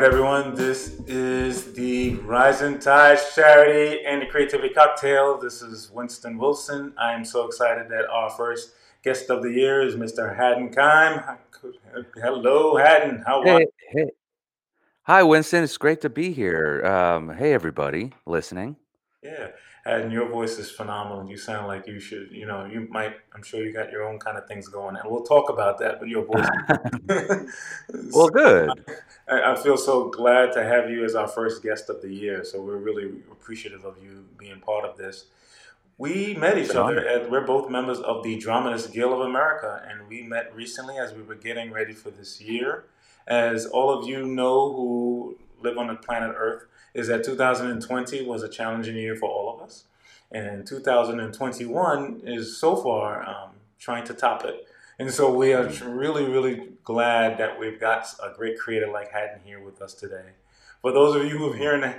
right, everyone. This is the Rising Tide Charity and the Creativity Cocktail. This is Winston Wilson. I am so excited that our first guest of the year is Mr. Haddon Kime. Hello, Haddon. How are Hey, you? hey. Hi, Winston. It's great to be here. Um, hey, everybody listening. Yeah, and your voice is phenomenal. You sound like you should, you know, you might, I'm sure you got your own kind of things going, and we'll talk about that, but your voice. Well, good. I, I feel so glad to have you as our first guest of the year. So we're really appreciative of you being part of this. We met each other, we're both members of the Dramatists Guild of America, and we met recently as we were getting ready for this year. As all of you know who live on the planet Earth, is that 2020 was a challenging year for all of us, and 2021 is so far um, trying to top it. And so we are Mm. really, really glad that we've got a great creator like Haddon here with us today. For those of you who are Mm. hearing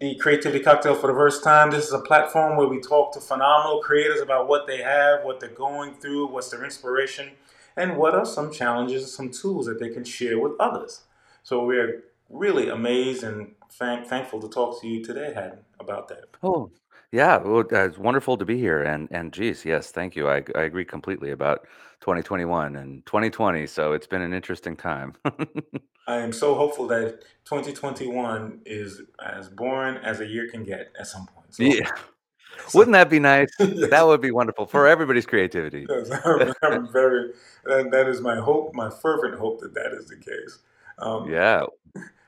the Creativity Cocktail for the first time, this is a platform where we talk to phenomenal creators about what they have, what they're going through, what's their inspiration, and what are some challenges, some tools that they can share with others. So we are really amazed and thank- thankful to talk to you today, Haddon, about that. Oh, yeah. Well, uh, it's wonderful to be here. And and geez, yes, thank you. I I agree completely about 2021 and 2020. So it's been an interesting time. I am so hopeful that 2021 is as boring as a year can get at some point. So, Yeah. so Wouldn't that be nice? That would be wonderful for everybody's creativity. yes, I'm, I'm very, that, that is my hope, my fervent hope that that is the case. Um, Yeah.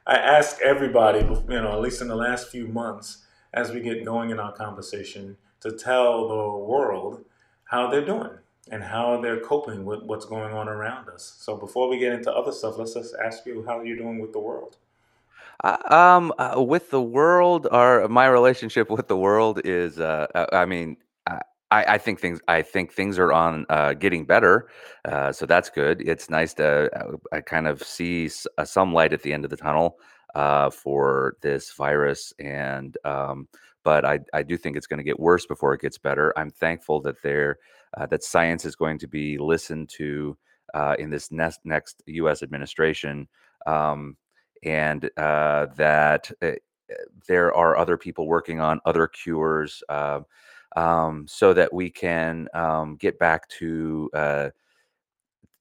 I ask everybody, you know, at least in the last few months, as we get going in our conversation, to tell the world how they're doing and how they're coping with what's going on around us. So before we get into other stuff, let's just ask you how you're doing with the world. Uh, um, uh, with the world, or my relationship with the world is, uh, uh, I mean, I, I think things, I think things are on uh, getting better, uh, so that's good. It's nice to uh, kind of see s- uh, some light at the end of the tunnel uh, for this virus, and um, but I I do think it's going to get worse before it gets better. I'm thankful that there uh, that science is going to be listened to in this next next U.S. administration. Um, and that uh, there are other people working on other cures uh, um, so that we can um, get back to, uh,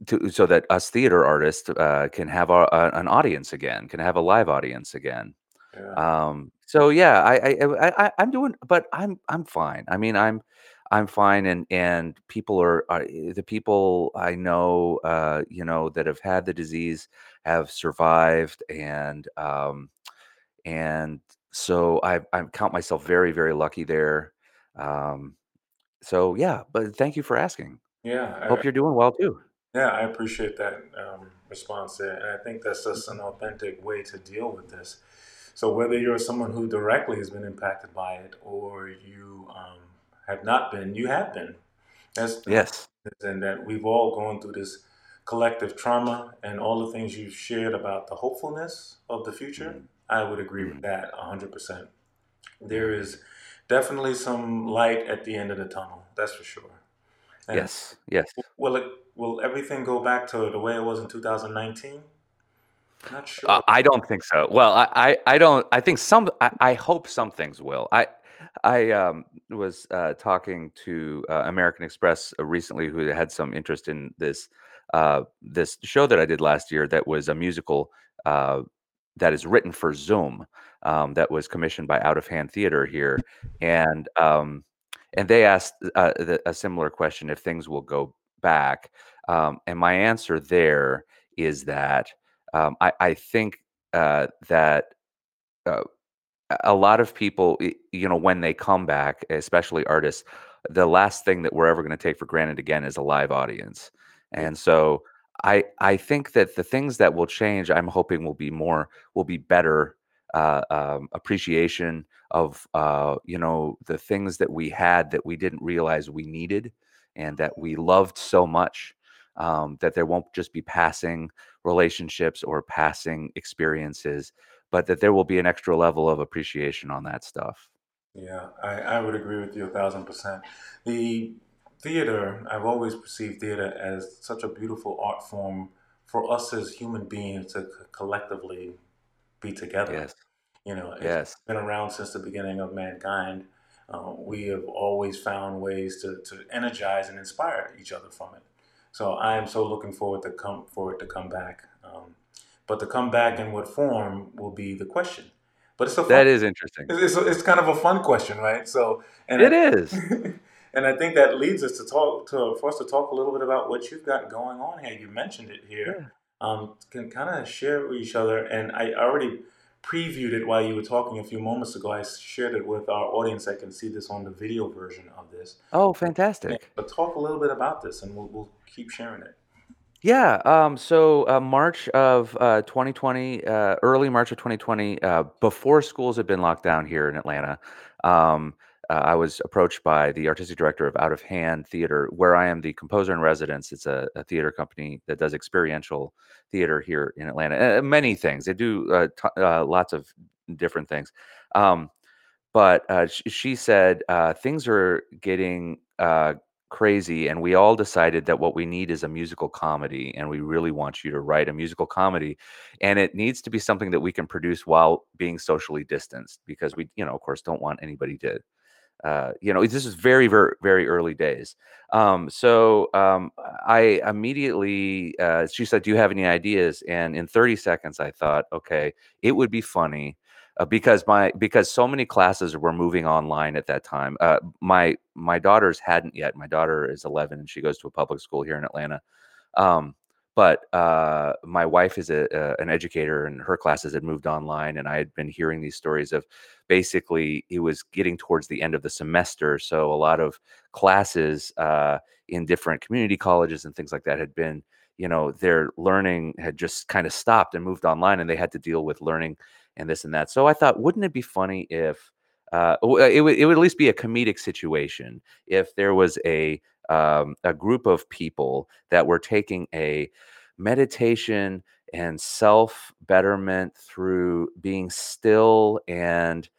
to so that us theater artists uh, can have our, uh, an audience again, can have a live audience again. Yeah. Um, so yeah, I, I, I, I, I'm doing, but I'm, I'm fine. I mean, I'm, I'm fine, and and people are, are eh, the people I know, uh, you know, that have had the disease have survived, and um, and so I I count myself very very lucky there. Um, so yeah, but thank you for asking. Yeah, Hope you're doing well too. Yeah, I appreciate that um, response there. And I think that's just an authentic way to deal with this. So, whether you're someone who directly has been impacted by it or you um, have not been, you have been. That's Yes. and that we've all gone through this collective trauma and all the things you've shared about the hopefulness of the future. Mm, I would agree with mm, that 100%. There is mm. is definitely some light at the end of the tunnel, that's for sure. And Yes. Yes. Will it will everything go back to the way it was in 2019? Not Uh, sure. I don't think so. Well, I, I, I don't. I think some. I, I hope some things will. I, I um, was uh, talking to uh, American Express uh, recently, who had some interest in this uh, this show that I did last year. That was a musical uh, that is written for Zoom. Um, that was commissioned by Out of Hand Theater here, and um, and they asked uh, the, a similar question if things will go back. Um, and my answer there is that um, I, I think uh, that uh, a lot of people, you know, when they come back, especially artists, the last thing that we're ever going to take for granted again is a live audience. And so I I think that the things that will change, I'm hoping will be more, will be better uh, um, appreciation of uh, you know the things that we had that we didn't realize we needed and that we loved so much. Um, that there won't just be passing relationships or passing experiences but that there will be an extra level of appreciation on that stuff. yeah, I, I would agree with you a thousand percent. The theater, I've always perceived theater as such a beautiful art form for us as human beings to c- collectively be together. Yes. You know, it's Yes. been around since the beginning of mankind. Uh, we have always found ways to, to energize and inspire each other from it. So I am so looking forward to come for it to come back. Um, but to come back in what form will be the question. But it's a fun, That is interesting. it's, it's, it's kind of a fun question, right? So, and It I, is. and I think that leads us to talk to for us to talk a little bit about what you've got going on here. You mentioned it here. Yeah. Um, can kind of share with each other, and I already previewed it while you were talking a few moments ago. I shared it with our audience. I can see this on the video version of this. Oh, fantastic. but talk a little bit about this, and we'll, we'll keep sharing it. Yeah, um, so uh, March of uh, 2020, uh, early March of 2020, uh, before schools had been locked down here in Atlanta, um, uh, I was approached by the artistic director of Out of Hand Theater, where I am the composer in residence. It's a, a theater company that does experiential theater here in Atlanta. Uh, many things. They do uh, t- uh, lots of different things. Um, but uh, sh- she said uh, things are getting crazy, and we all decided that what we need is a musical comedy, and we really want you to write a musical comedy, and it needs to be something that we can produce while being socially distanced, because we, you know, of course, don't want anybody to uh, you know, this is very, very, very early days. Um, so um, I immediately, uh, she said, "Do you have any ideas?" And in 30 seconds, I thought, okay, it would be funny uh, because my because so many classes were moving online at that time. Uh, my my daughters hadn't yet. My daughter is 11 and she goes to a public school here in Atlanta. Um, but uh, my wife is a, a, an educator, and her classes had moved online. And I had been hearing these stories of basically it was getting towards the end of the semester, so a lot of classes uh, in different community colleges and things like that had been, you know, their learning had just kind of stopped and moved online, and they had to deal with learning and this and that. So I thought, wouldn't it be funny if uh, it would it would at least be a comedic situation if there was a um, a group of people that were taking a meditation and self betterment through being still and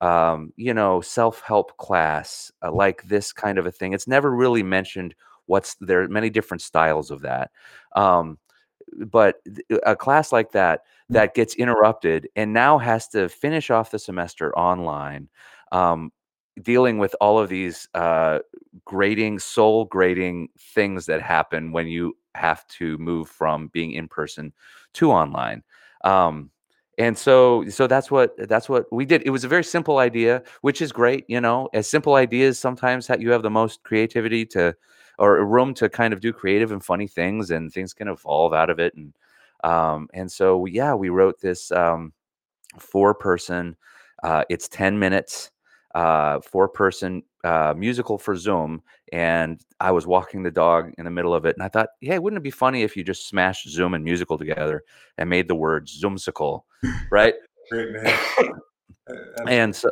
um, you know self help class uh, like this kind of a thing. It's never really mentioned. What's there are many different styles of that. Um, but a class like that that gets interrupted and now has to finish off the semester online um, dealing with all of these uh, grading soul grading things that happen when you have to move from being in person to online. Um, and so so that's what that's what we did. It was a very simple idea which is great you know? As simple ideas sometimes you have the most creativity to or room to kind of do creative and funny things and things can evolve out of it and um and so yeah we wrote this um four person uh it's 10 minutes uh four person uh musical for zoom and i was walking the dog in the middle of it and i thought hey wouldn't it be funny if you just smashed zoom and musical together and made the word zoomsical right Great name. Uh, and so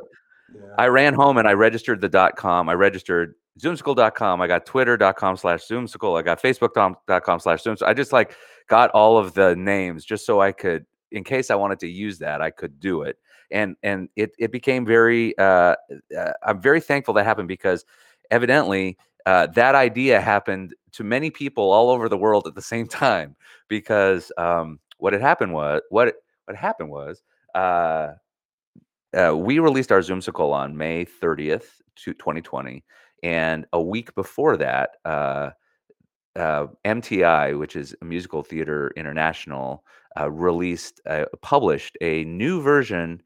yeah. I ran home and I registered the dot com. I registered zoomsical.com. I got twitter.com slash zoomsical. I got facebook.com slash zoom. I just like got all of the names just so I could, in case I wanted to use that, I could do it. And and it it became very uh, uh I'm very thankful that happened because evidently uh, that idea happened to many people all over the world at the same time because um, what had happened was what what happened was uh, uh, we released our Zoomsical on May 30th, to 2020, and a week before that, uh, uh, MTI, which is Musical Theater International, uh, released published a new version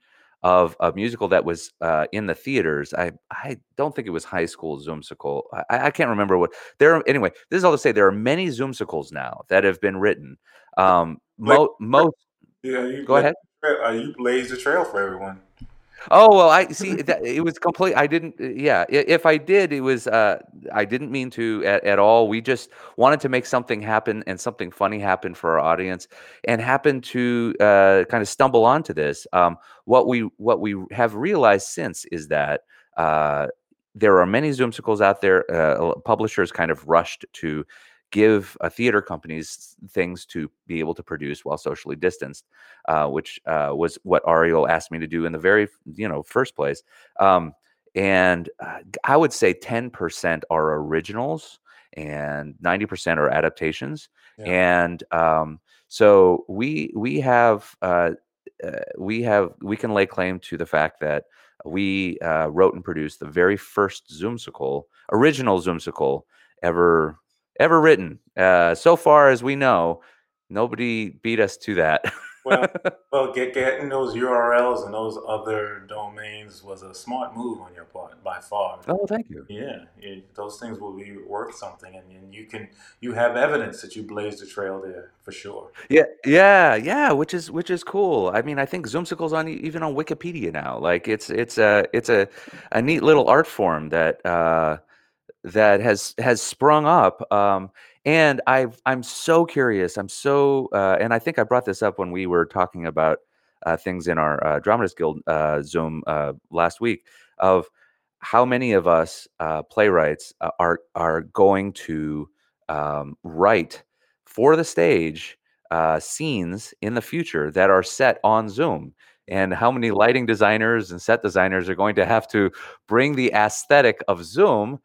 of a musical that was uh, in the theaters. I I don't think it was High School Zoomsical. I, I can't remember what there. Are, anyway, this is all to say there are many Zoomsicals now that have been written. Um, mo- most. yeah, you Go ahead. uh, you blazed the trail for everyone. Oh well, I see that it was complete. I didn't. uh, Yeah, i- if I did, it was. Uh, I didn't mean to at, at all. We just wanted to make something happen and something funny happen for our audience, and happened to uh, kind of stumble onto this. Um, what we what we have realized since is that uh, there are many Zoomsicals out there. Uh, publishers kind of rushed to give uh, theater companies things to be able to produce while socially distanced uh, which uh, was what Ariel asked me to do in the very you know first place. Um, and uh, I would say ten percent are originals and ninety percent are adaptations. Yeah. And um, so we we have uh, uh, we have we can lay claim to the fact that we uh, wrote and produced the very first Zoomsical, original Zoomsical ever ever written. Uh, so far as we know, nobody beat us to that. Well, well, get, getting those URLs and those other domains was a smart move on your part by far. oh, thank you. Yeah, it, those things will be worth something, and, and you can you have evidence that you blazed a trail there for sure. Yeah, yeah, yeah, which is which is cool. I mean, I think Zoomsical's on even on Wikipedia now. Like it's it's a it's a a neat little art form that uh that has has sprung up. Um and I've I'm so curious. I'm so uh and I think I brought this up when we were talking about uh things in our uh Dramatists Guild uh Zoom uh last week of how many of us uh playwrights are are going to um write for the stage scenes in the future that are set on Zoom, and how many lighting designers and set designers are going to have to bring the aesthetic of Zoom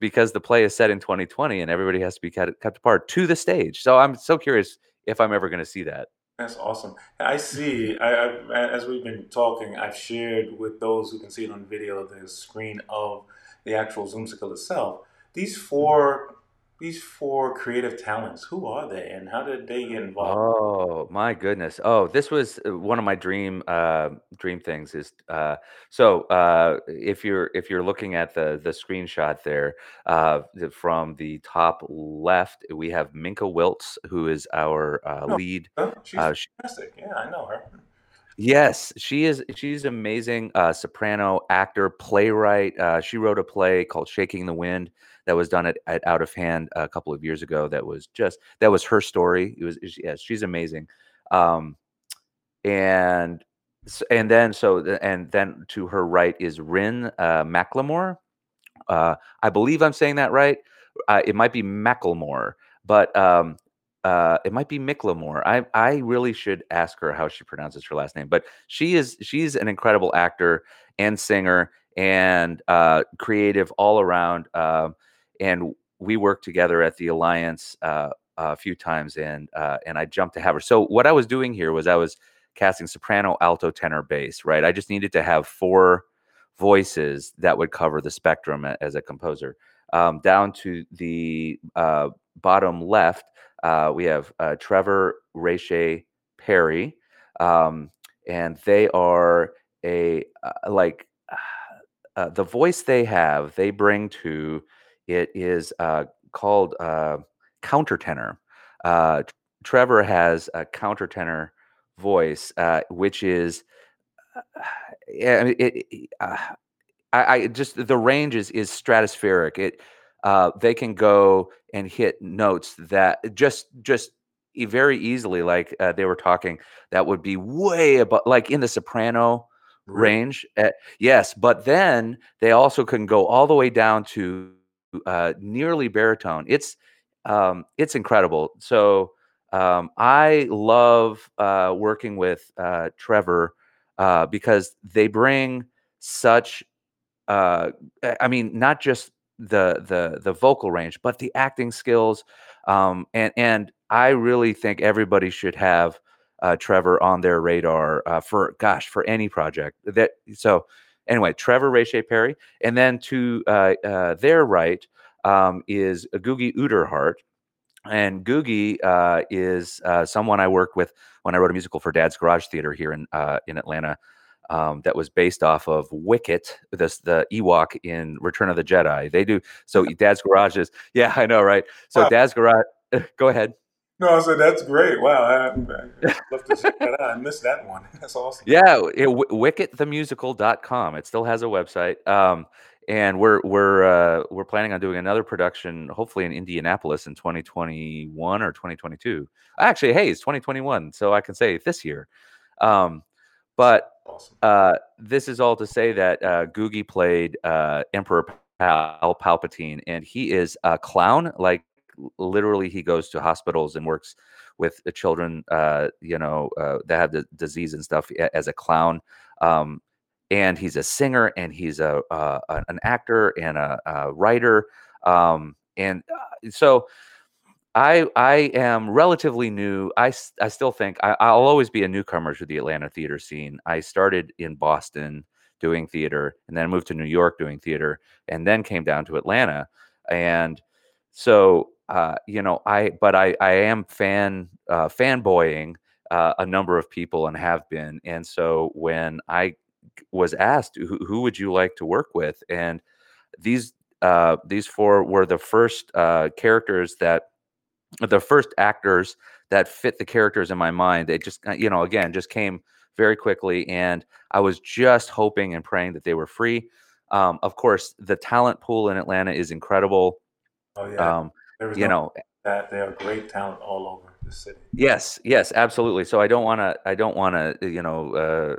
because the play is set in 2020 and everybody has to be kept, kept apart to the stage. So I'm so curious if I'm ever going to see that. That's awesome. I see. I, I, as we've been talking, I've shared with those who can see it on video the screen of the actual Zoomsical itself. These mm-hmm. four these four creative talents, who are they and how did they get involved? Oh my goodness! Oh, this was uh, one of my dream uh, dream things. Is uh, so uh, if you're if you're looking at the the screenshot there uh, from the top left, we have Minka Wiltz, who is our uh, No, lead. huh? she's sh fantastic. Yeah, I know her. Yes, she is. She's amazing. Uh, soprano, actor, playwright. Uh, she wrote a play called "Shaking the Wind" that was done at, at Out of Hand a couple of years ago. That was just that was her story. It was yes, she's amazing. Um, and and then so and then to her right is Rin uh, Macklemore. Uh, I believe I'm saying that right. Uh, it might be Macklemore, but um, uh, it might be Micklemore. I I really should ask her how she pronounces her last name. But she is she's an incredible actor and singer and uh, creative all around. Um, and we worked together at the Alliance uh, a few times, and uh, and I jumped to have her. So what I was doing here was I was casting soprano, alto, tenor, bass. Right. I just needed to have four voices that would cover the spectrum as a composer. Um, down to the uh, bottom left, uh, we have uh, Trevor Rache Perry, um, and they are a uh, like uh, the voice they have, they bring to it is uh, called countertenor. Trevor has a countertenor voice, which is yeah, I mean, it, it- uh, I, I just the range is is stratospheric. It uh, they can go and hit notes that just just very easily, like uh, they were talking, that would be way above, like in the soprano Really? range. Uh, yes, but then they also can go all the way down to uh, nearly baritone. It's um, it's incredible. So um, I love uh, working with uh, Trevor uh, because they bring such uh I I mean not just the the the vocal range but the acting skills um and and I really think everybody should have uh Trevor on their radar uh for gosh for any project that so anyway Trevor Ray Perry and then to uh, uh their right um is Googie Uterhardt and Googie uh, is uh, someone I worked with when I wrote a musical for Dad's Garage Theater here in uh, in Atlanta. Um, that was based off of Wicket, this the Ewok in Return of the Jedi. They do so. Dad's Garage is yeah, I know, right? So Wow. Dad's Garage. Go ahead. No, I said that's great. Wow, I, I'd love to check that out. I missed that one. That's awesome. Yeah, it, wicketthemusical.com. It still has a website. Um, and we're we're uh, we're planning on doing another production, hopefully in Indianapolis in 2021 or 2022. Actually, hey, it's 2021, so I can say this year. Um, but Awesome. uh, this is all to say that uh, Googie played uh, Emperor Pal- Palpatine, and he is a clown. Like literally, he goes to hospitals and works with the children, uh, you know, uh, that have the disease and stuff as a clown. Um, and he's a singer, and he's a, uh, an actor and a, a writer. Um, and uh, so I I am relatively new. I I still think I, I'll always be a newcomer to the Atlanta theater scene. I started in Boston doing theater, and then I moved to New York doing theater, and then came down to Atlanta. And so, uh, you know, I but I I am fan uh, fanboying uh, a number of people and have been. And so when I was asked who, who would you like to work with, and these uh, these four were the first uh, characters that the first actors that fit the characters in my mind. They just, uh, you know, again, just came very quickly, and I was just hoping and praying that they were free. Um, of course, the talent pool in Atlanta is incredible. Oh yeah, Um, you no know, that they are great talent all over the city. yes, yes, absolutely. So I don't want to, I don't want to, you know, uh,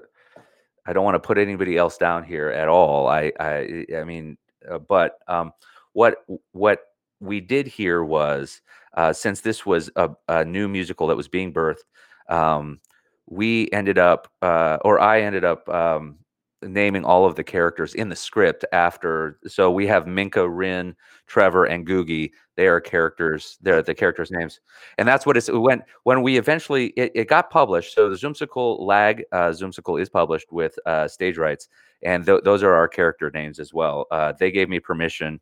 I don't want to put anybody else down here at all. I, I, I mean, uh, but um, what what we did here was uh, since this was a, a new musical that was being birthed, um, we ended up, uh, or I ended up um, naming all of the characters in the script after. So we have Minka, Rin, Trevor, and Googie. They are characters. They're the characters' names, and that's what it's when when we eventually it, it got published. So the Zoomsical Lag uh, Zoomsical is published with uh, stage rights, and th- those are our character names as well. Uh, they gave me permission.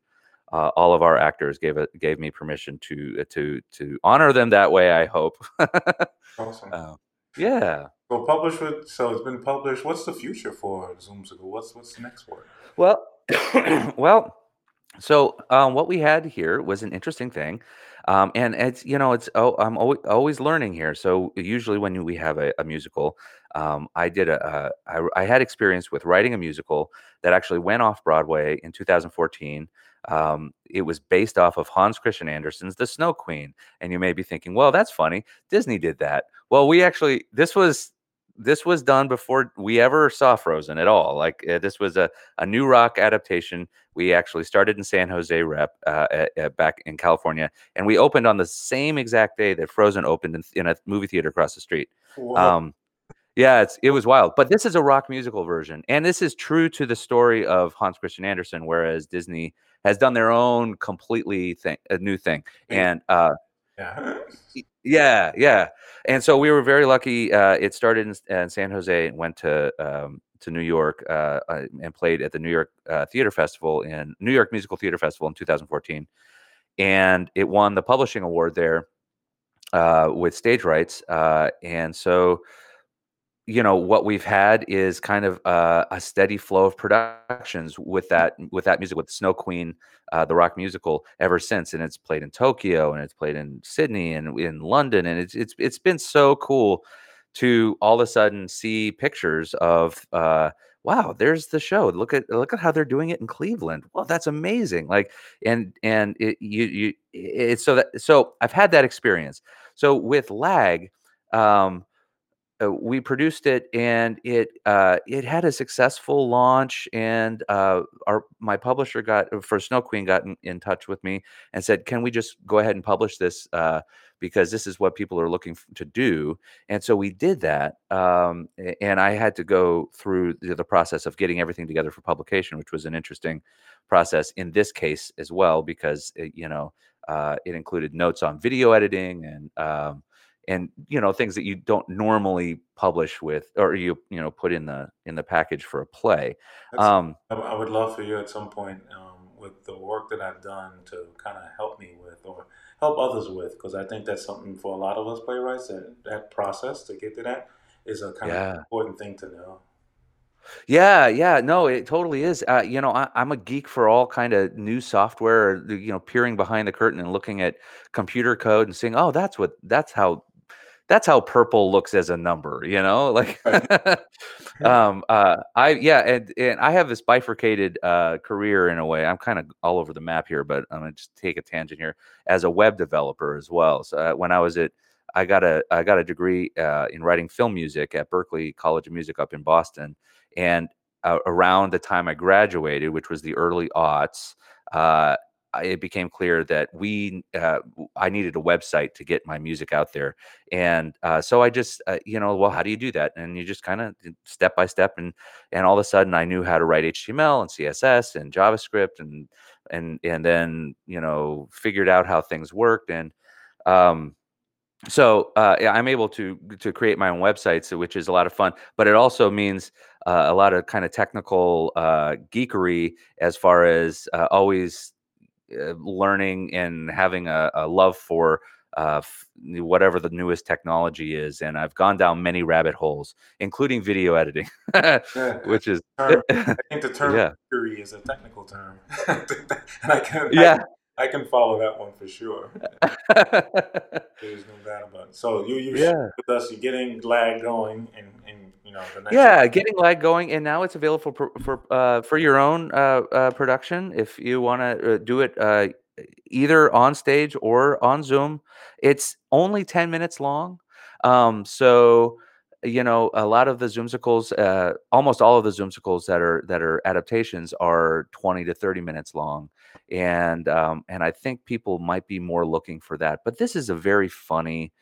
Uh, all of our actors gave it gave me permission to to to honor them that way. I hope. Awesome. Uh, yeah. Well, published with so it's been published. What's the future for Zoomsical? What's what's the next it? Well, well. So um, what we had here was an interesting thing, um, and it's you know it's oh I'm always, always learning here. So usually when we have a, a musical, um, I did a, a I, I had experience with writing a musical that actually went off Broadway in 2014. Um, it was based off of Hans Christian Andersen's The Snow Queen, and you may be thinking, well, that's funny. Disney did that. Well, we actually this was this was done before we ever saw Frozen at all. Like uh, this was a, a new rock adaptation. We actually started in San Jose Rep uh, at, at back in California, and we opened on the same exact day that Frozen opened in, in a movie theater across the street. Um, yeah, it's it was wild. But this is a rock musical version, and this is true to the story of Hans Christian Andersen, whereas Disney has done their own completely thing, a new thing. And uh, yeah. Yeah, yeah. And so we were very lucky. Uh, it started in, in San Jose and went to um, to New York uh, uh, and played at the New York uh, Theater Festival in New York Musical Theater Festival in 2014, and it won the publishing award there uh, with stage rights. Uh, and so you know what we've had is kind of uh, a steady flow of productions with that with that music with Snow Queen, uh, the rock musical ever since, and it's played in Tokyo and it's played in Sydney and in London, and it's it's it's been so cool to all of a sudden see pictures of uh, wow, there's the show. Look at look at how they're doing it in Cleveland. Well, that's amazing. Like and and it, you you it's so that so I've had that experience. So with lag. Um, uh, we produced it and it uh, it had a successful launch and uh, our my publisher got uh, for Snow Queen got in, in touch with me and said can we just go ahead and publish this uh, because this is what people are looking to do? And so we did that um, and I had to go through the, the process of getting everything together for publication which was an interesting process in this case as well because it, you know it included notes on video editing and um, and you know things that you don't normally publish with or you you know put in the in the package for a play um I, would love for you at some point um, with the work that I've done to kind of help me with or help others with, because I think that's something for a lot of us playwrights that that process to get to that is a kind of yeah important thing to know. yeah yeah no it totally is uh, you know I, i'm a geek for all kind of new software you know peering behind the curtain and looking at computer code and saying oh that's what that's how that's how purple looks as a number you know like um uh i yeah and and i have this bifurcated uh career in a way i'm kind of all over the map here but i'm gonna just take a tangent here as a web developer as well so uh, when i was at i got a i got a degree uh, in writing film music at berklee college of music up in boston and uh, around the time i graduated which was the early aughts uh it became clear that we uh, i needed a website to get my music out there and uh, so i just uh, you know well how do you do that and you just kind of step by step and and all of a sudden i knew how to write html and css and javascript and and and then you know figured out how things worked and Um, so uh, I'm able to to create my own websites, which is a lot of fun. But it also means uh, a lot of kind of technical uh, geekery as far as uh, always learning and having a, a love for uh, f- whatever the newest technology is. And I've gone down many rabbit holes, including video editing, Yeah, which is term, I think the term yeah, geekery is a technical term, and I can yeah. I can follow that one for sure. There's no doubt about it. So you you yeah. with us. You're getting lag going, and and Yeah, getting lag going, and now it's available for for uh, for your own uh, uh, production. If you want to uh, do it uh, either on stage or on Zoom, it's only ten minutes long. Um, so you know, a lot of the Zoomsicals, uh, almost all of the Zoomsicals that are that are adaptations are twenty to thirty minutes long, and um, and I think people might be more looking for that. But this is a very funny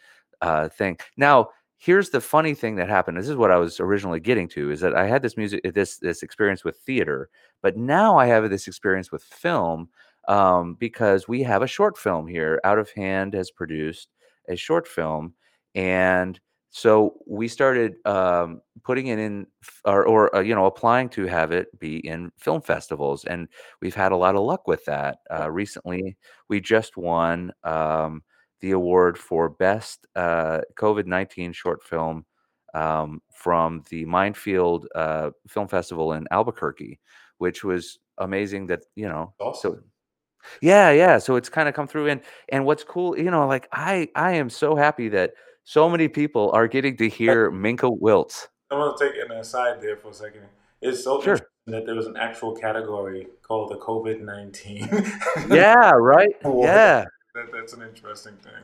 thing. Now, here's the funny thing that happened. This is what I was originally getting to: is that I had this music, this this experience with theater, but now I have this experience with film um, because we have a short film here. Out of Hand has produced a short film, and so we started um, putting it in, or, or uh, you know, applying to have it be in film festivals, and we've had a lot of luck with that. Uh, recently, we just won. Um, the award for best uh, COVID nineteen short film um, from the Minefield uh, Film Festival in Albuquerque, which was amazing. That you know, Awesome. so yeah, yeah. So it's kind of come through, and and what's cool, you know, like I I am so happy that so many people are getting to hear Minka Wiltz. I want to take an aside there for a second. It's so Sure. interesting that there was an actual category called the COVID nineteen Yeah. Right. award. Yeah. That, that's an interesting thing.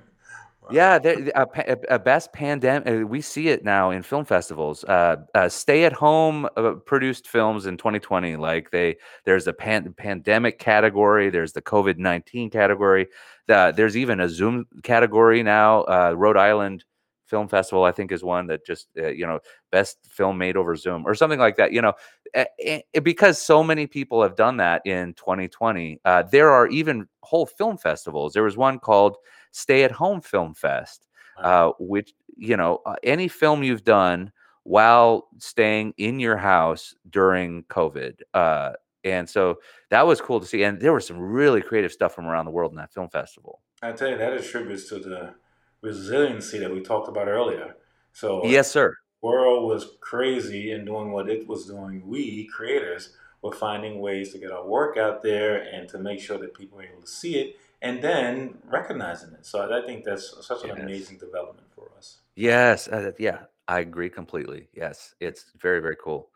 Wow. Yeah, a, a best pandemic. We see it now in film festivals. Uh, uh, stay-at-home uh, produced films in 2020. Like they, there's a pan, pandemic category. There's the COVID 19 category. The, there's even a Zoom category now. Uh, Rhode Island Film Festival, I think, is one that just uh, you know best film made over Zoom or something like that. You know, eh, eh, because so many people have done that in 2020. Uh, there are even whole film festivals. There was one called Stay at Home Film Fest, uh, which you know uh, any film you've done while staying in your house during COVID. Uh, and so that was cool to see. And there was some really creative stuff from around the world in that film festival. I tell you, that attributes to the resiliency that we talked about earlier. So Yes, sir. world was crazy in doing what it was doing, we creators were finding ways to get our work out there and to make sure that people were able to see it and then recognizing it. So I think that's such an Yes. amazing development for us. Yes. Uh, yeah, I agree completely. Yes, it's very very cool.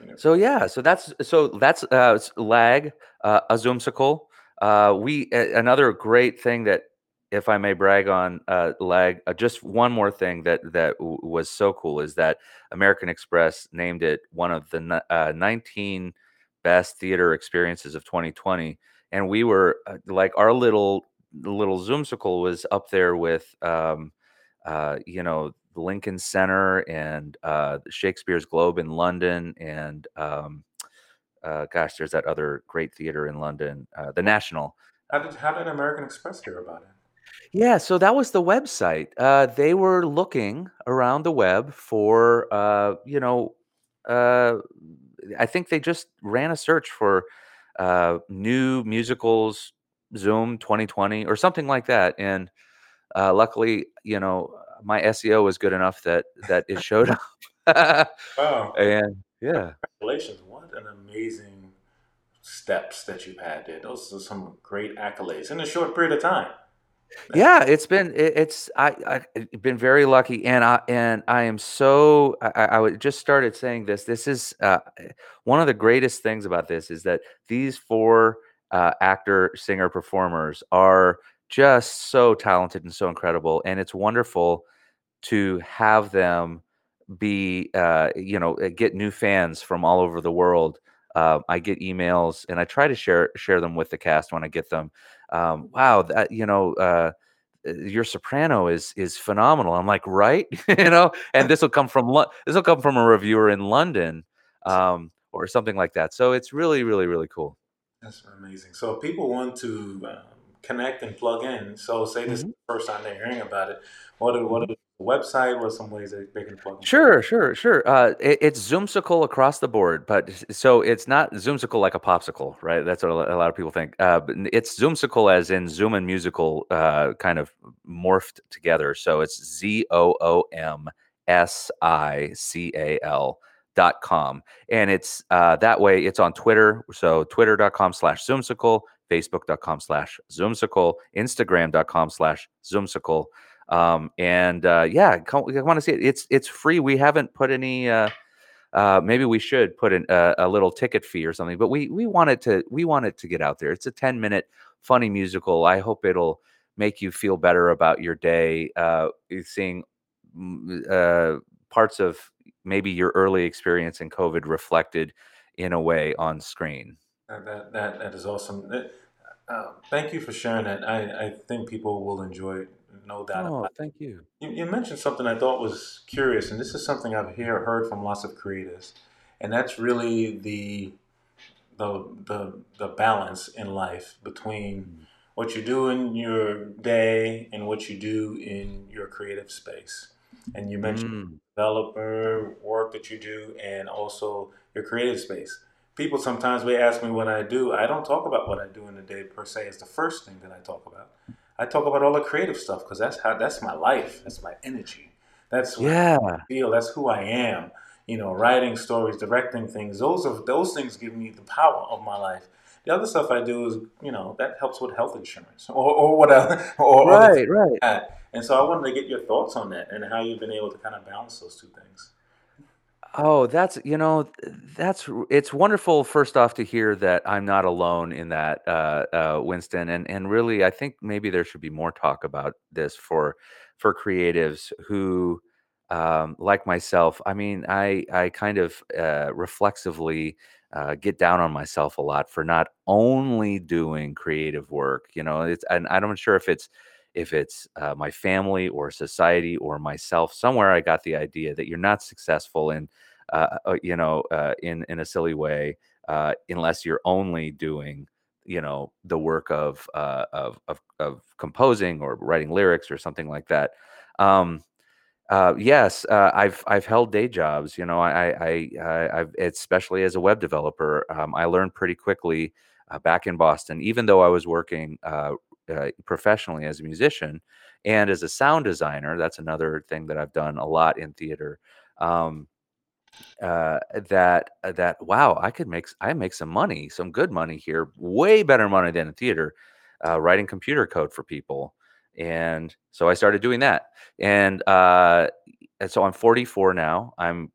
You know, So yeah, so that's so that's uh, lag uh, a Zoomsical. Uh, we a- another great thing that, if I may brag on uh, lag. Uh, just one more thing that that w- was so cool is that American Express named it one of the uh, 19 best theater experiences of 2020, and we were uh, like our little little Zoomsical was up there with um, uh, you know the Lincoln Center and uh, Shakespeare's Globe in London, and um, gosh, there's that other great theater in London, the National. how did how did American Express hear about it? Yeah, so that was the website. Uh, they were looking around the web for, uh, you know, uh, I think they just ran a search for uh, new musicals, Zoom 2020, or something like that, and uh, luckily, you know, my SEO was good enough that that it showed up. Wow, and yeah, congratulations! What an amazing steps that you've had there. Those are some great accolades in a short period of time. Yeah, it's been it, it's I I've been very lucky, and I and I am so I, I would- just started saying this. This is uh, one of the greatest things about this is that these four uh, actor, singer, performers are just so talented and so incredible, and it's wonderful to have them be uh, you know get new fans from all over the world. Uh, I get emails and I try to share share them with the cast when I get them. Um, wow, that you know, uh, uh, your soprano is is phenomenal. I'm like, right, you know, and this will come from Lo- this will come from a reviewer in London, um, or something like that. So it's really, really, really cool. That's amazing. So people want to um, connect and plug in. So, say this mm-hmm. is the first time they're hearing about it. What are, what are the website? Are some ways that they can plug? Sure, sure, sure. Uh, it, it's Zoomsical across the board, but so it's not Zoomsicle like a popsicle, right? That's what a lot of people think. Uh, it's Zoomsical as in Zoom and musical uh, kind of morphed together. So it's Z O O M S I C A L dot com and it's uh, that way it's on twitter so twitter.com slash zoomsical facebook.com slash zoomsical instagram.com slash zoomsical um, and uh, yeah i want to see it. It's it's free. We haven't put any uh, uh, maybe we should put in a, a, little ticket fee or something but we we want it to we want it to get out there. It's a 10 minute funny musical. I hope it'll make you feel better about your day uh, seeing uh, parts of maybe your early experience in covid reflected in a way on screen. That that, that is awesome. Uh, thank you for sharing that. I, I think people will enjoy it, no doubt. Oh, thank you. you. You mentioned something I thought was curious, and this is something I've hear, heard from lots of creators, and that's really the the the, the balance in life between mm. what you do in your day and what you do in your creative space. And you mentioned mm. developer work that you do, and also your creative space people sometimes may ask me what I do. I don't talk about what I do in the day per se. It's the first thing that I talk about. I talk about all the creative stuff because that's how that's my life. That's my energy. That's yeah. I feel. That's who I am. You know, writing stories, directing things. Those are those things give me the power of my life. The other stuff I do is, you know, that helps with health insurance or, or whatever. Or right, right. And so I wanted to get your thoughts on that and how you've been able to kind of balance those two things. Oh, that's you know, that's it's wonderful. First off, to hear that I'm not alone in that, uh, uh, Winston, and and really, I think maybe there should be more talk about this for for creatives who, um, like myself. I mean, I I kind of uh, reflexively uh, get down on myself a lot for not only doing creative work. You know, it's and I'm not sure if it's if it's uh, my family or society or myself somewhere i got the idea that you're not successful in uh, uh, you know uh, in in a silly way uh, unless you're only doing you know the work of, uh, of, of of composing or writing lyrics or something like that um, yes, I've I've held day jobs. You know, I I, I have especially as a web developer, um, I learned pretty quickly back in Boston. Even though I was working uh, professionally as a musician and as a sound designer. That's another thing that I've done a lot in theater. Um, uh, that uh, that wow, I could make I make some money, some good money here, way better money than in theater, uh, writing computer code for people. And so I started doing that. And, uh, and so I'm 44 now. I'm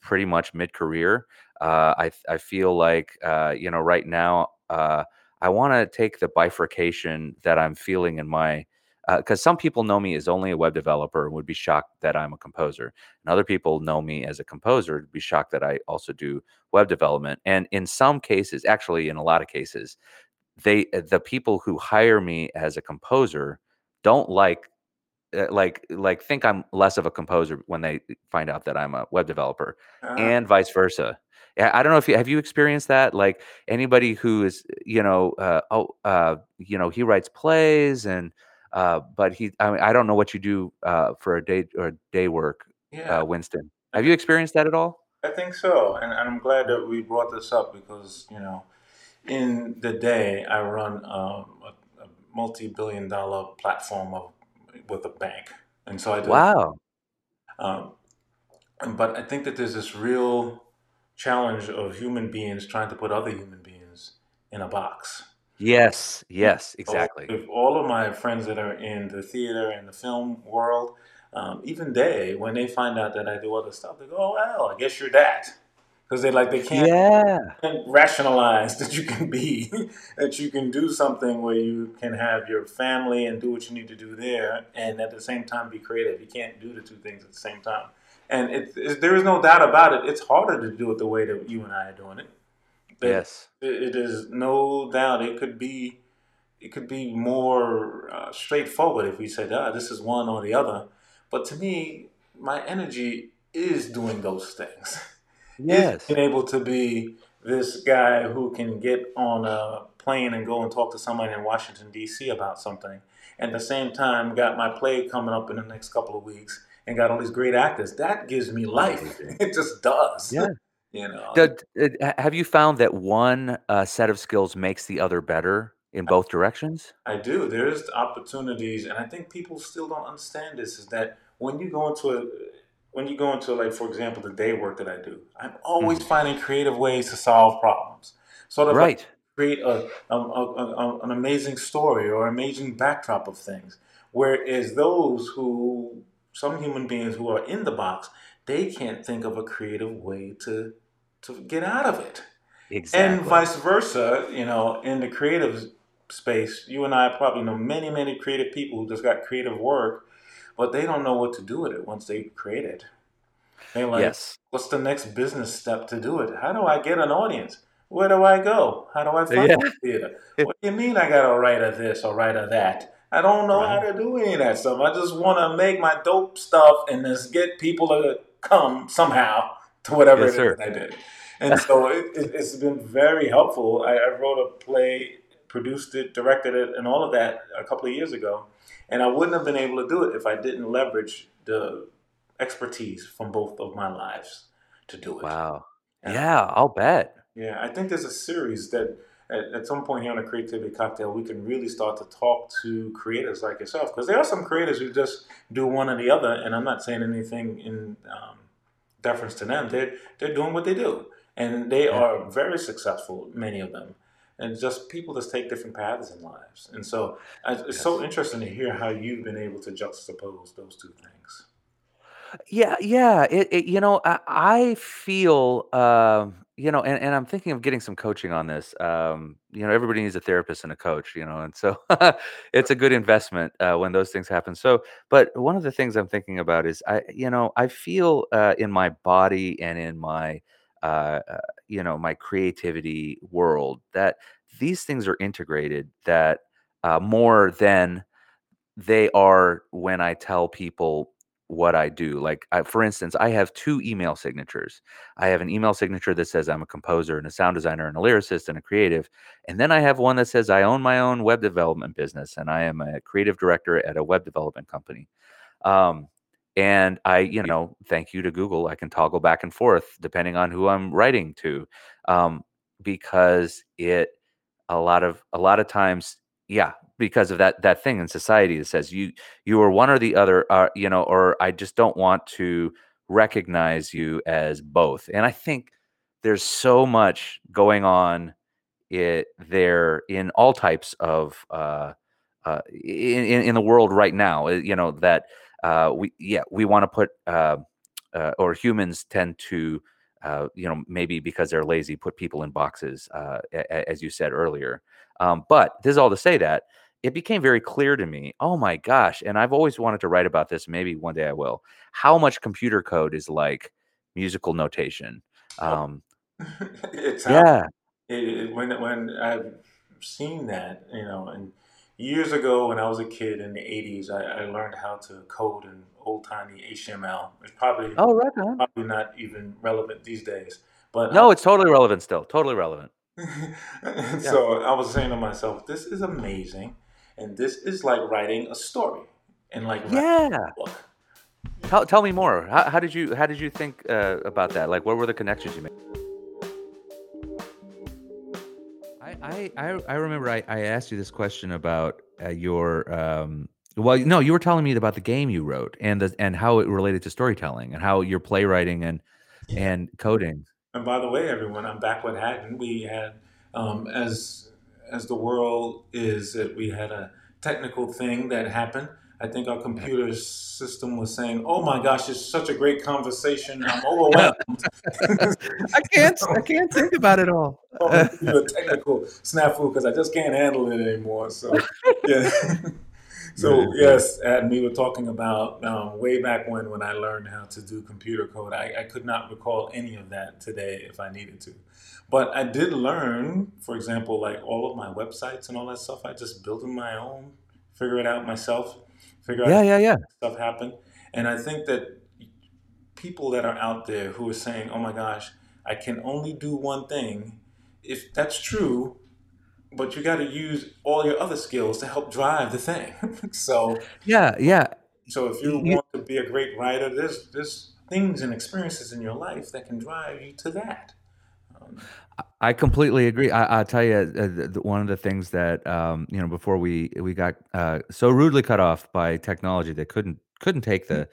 pretty much mid career. Uh, I I feel like uh, you know right now uh, I want to take the bifurcation that I'm feeling in my because uh, some people know me as only a web developer and would be shocked that I'm a composer, and other people know me as a composer would be shocked that I also do web development. And in some cases, actually, in a lot of cases, they uh, the people who hire me as a composer don't like uh, like like think I'm less of a composer when they find out that I'm a web developer, uh, and vice versa. I don't know if you have you experienced that. Like anybody who is, you know, uh, oh, uh, you know, he writes plays and, uh, but he, I mean, I don't know what you do uh, for a day or day work, yeah. uh, Winston. Have you experienced that at all? I think so, and, and I'm glad that we brought this up because you know, in the day I run um, a, a multi-billion-dollar platform of, with a bank, and so I do. Wow. Um, but I think that there's this real challenge of human beings trying to put other human beings in a box. Yes, yes, exactly. So if all of my friends that are in the theater and the film world, um, even they, when they find out that I do other stuff, they go, "Oh well, I guess you're that," because they like they can't, yeah. can't rationalize that you can be, that you can do something where you can have your family and do what you need to do there, and at the same time be creative. You can't do the two things at the same time. And it, it, there is no doubt about it. It's harder to do it the way that you and I are doing it. yes, it, it is no doubt. It could be, it could be more uh, straightforward if we said, "Ah, this is one or the other." But to me, my energy is doing those things. Yes, being able to be this guy who can get on a plane and go and talk to somebody in Washington D.C. about something, and at the same time got my play coming up in the next couple of weeks and got all these great actors. That gives me life. It just does. Yeah. You know. Uh, have you found that one uh, set of skills makes the other better in both directions? I do. There's opportunities, and I think people still don't understand this. Is that when you go into a when you go into like for example the day work that I do, I'm always Mhm. finding creative ways to solve problems. Sort of like create a, a, a, a- an amazing story or amazing backdrop of things. Whereas those who some human beings who are in the box, they can't think of a creative way to to get out of it. Exactly. And vice versa, you know, in the creative space, you and I probably know many, many creative people who just got creative work, but they don't know what to do with it once they create it. They're like, Yes. what's the next business step to do it? How do I get an audience? Where do I go? How do I find Yeah. a theater? What do you mean I gotta write a this or write a that? I don't know how to do any of that stuff. I just want to make my dope stuff and just get people to come somehow to whatever Yes, it is I did. And so it, it's been very helpful. I, I wrote a play, produced it, directed it, and all of that a couple of years ago. And I wouldn't have been able to do it if I didn't leverage the expertise from both of my lives to do it. Wow. And Yeah, I'll bet. yeah, I think there's a series that at, at some point here on the Creativity Cocktail, we can really start to talk to creators like yourself. Because there are some creators who just do one or the other, and I'm not saying anything in um, deference to them. They're, they're doing what they do, and they are very successful, many of them. And just people just take different paths in lives. And so it's so interesting to hear how you've been able to juxtapose those two things. Yeah, yeah. It, it you know, I, I feel um, you know, and, and I'm thinking of getting some coaching on this. Um, you know, everybody needs a therapist and a coach, you know, and so it's a good investment uh, when those things happen. So, but one of the things I'm thinking about is I, you know, I feel uh, in my body and in my uh, uh, you know, my creativity world that these things are integrated that uh, more than they are when I tell people what I do. Like, I, for instance, I have two email signatures. I have an email signature that says I'm a composer and a sound designer and a lyricist and a creative. And then I have one that says I own my own web development business and I am a creative director at a web development company. Um, and I, you know, thank you to Google, I can toggle back and forth depending on who I'm writing to, um, because it a lot of a lot of times, yeah, because of that that thing in society that says you you are one or the other, uh, you know, or I just don't want to recognize you as both. And I think there's so much going on it there in all types of uh, uh, in, in the world right now. uh, You know that uh, we yeah we want to put uh, uh, or humans tend to uh, you know maybe because they're lazy put people in boxes uh, a- a- as you said earlier. Um, but this is all to say that it became very clear to me. Oh my gosh! And I've always wanted to write about this. Maybe one day I will. How much computer code is like musical notation? Oh, Um, it's yeah. it, it- when when I've seen that, you know, and years ago when I was a kid in the '80s, I, I learned how to code in old timey HTML. It's probably Oh, right on. probably not even relevant these days, but No, it's totally relevant still. Totally relevant. and Yeah. so I was saying to myself, this is amazing, and this is like writing a story and like writing Yeah. a book. Tell, tell me more. How, how did you how did you think uh, about that? Like, what were the connections you made? I I I, remember I, I asked you this question about uh, your um. Well, no, you were telling me about the game you wrote and the and how it related to storytelling and how your playwriting and and coding. And by the way, everyone, I'm back with Haddon. We had, um, as as the world is, that we had a technical thing that happened. I think our computer system was saying, "Oh my gosh, it's such a great conversation. I'm overwhelmed." I can't so, I can't think about it all. so I'm gonna give you a technical snafu because I just can't handle it anymore. So, yeah. So Right, right. yes, and we were talking about um, way back when when I learned how to do computer code. I, I could not recall any of that today if I needed to, but I did learn, for example, like all of my websites and all that stuff. I just built them my own, figure it out myself, figure out Yeah, how yeah, yeah. stuff happen. And I think that people that are out there who are saying, "Oh my gosh, I can only do one thing. If that's true, but you got to use all your other skills to help drive the thing. so Yeah, yeah. so if you You want to be a great writer, there's there's things and experiences in your life that can drive you to that. Um, I completely agree. I, I'll tell you, uh, one of the things that um, you know before we we got uh, so rudely cut off by technology that couldn't couldn't take the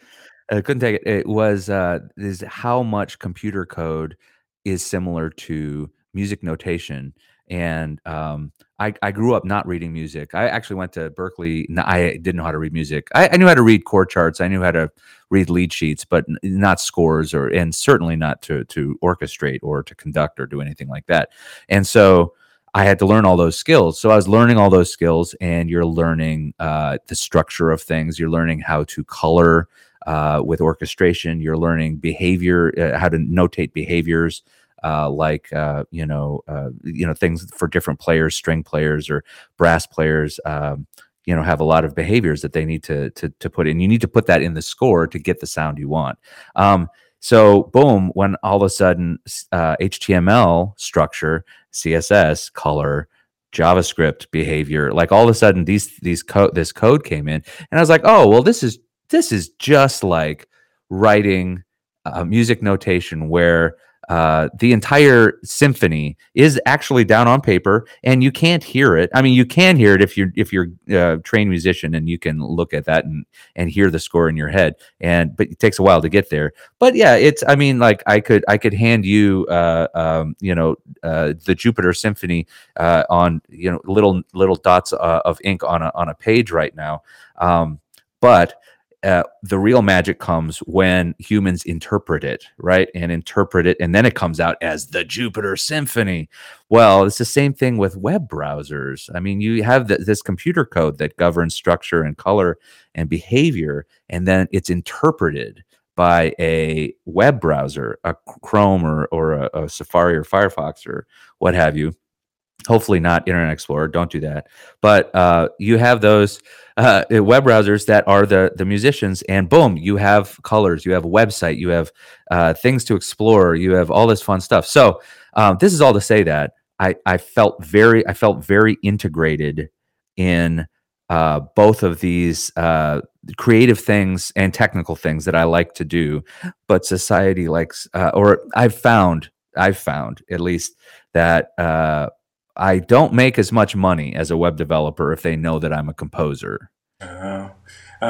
uh, couldn't take it. It was uh, is how much computer code is similar to music notation. And um, I, I grew up not reading music. I actually went to Berklee. I didn't know how to read music. I, I knew how to read chord charts. I knew how to read lead sheets, but not scores, or and certainly not to to orchestrate or to conduct or do anything like that. And so I had to learn all those skills. So I was learning all those skills, and you're learning uh, the structure of things. You're learning how to color uh, with orchestration. You're learning behavior, uh, how to notate behaviors, uh, like uh, you know, uh, you know, things for different players, string players or brass players. Um, you know, have a lot of behaviors that they need to to to put in. You need to put that in the score to get the sound you want. Um, so, boom, when all of a sudden uh, HTML structure, CSS, color, JavaScript behavior, like all of a sudden these these code this code came in, and I was like, oh well, this is this is just like writing uh, music notation where uh, the entire symphony is actually down on paper and you can't hear it. I mean, you can hear it if you're if you're a trained musician and you can look at that and and hear the score in your head. And but it takes a while to get there. But yeah, it's I mean, like I could I could hand you uh, um, you know uh, the Jupiter Symphony uh, on you know little little dots uh, of ink on a on a page right now. Um, but uh, the real magic comes when humans interpret it, right? And interpret it, and then it comes out as the Jupiter Symphony. Well, it's the same thing with web browsers. I mean, you have th- this computer code that governs structure and color and behavior, and then it's interpreted by a web browser, a Chrome or, or a, a Safari or Firefox or what have you hopefully not internet explorer don't do that. But uh, you have those uh, web browsers that are the the musicians and boom you have colors you have a website you have uh, things to explore you have all this fun stuff. So um, this is all to say that i i felt very i felt very integrated in uh, both of these uh, creative things and technical things that i like to do. But society likes uh, or i've found i've found at least that uh, I don't make as much money as a web developer if they know that I'm a composer. uh,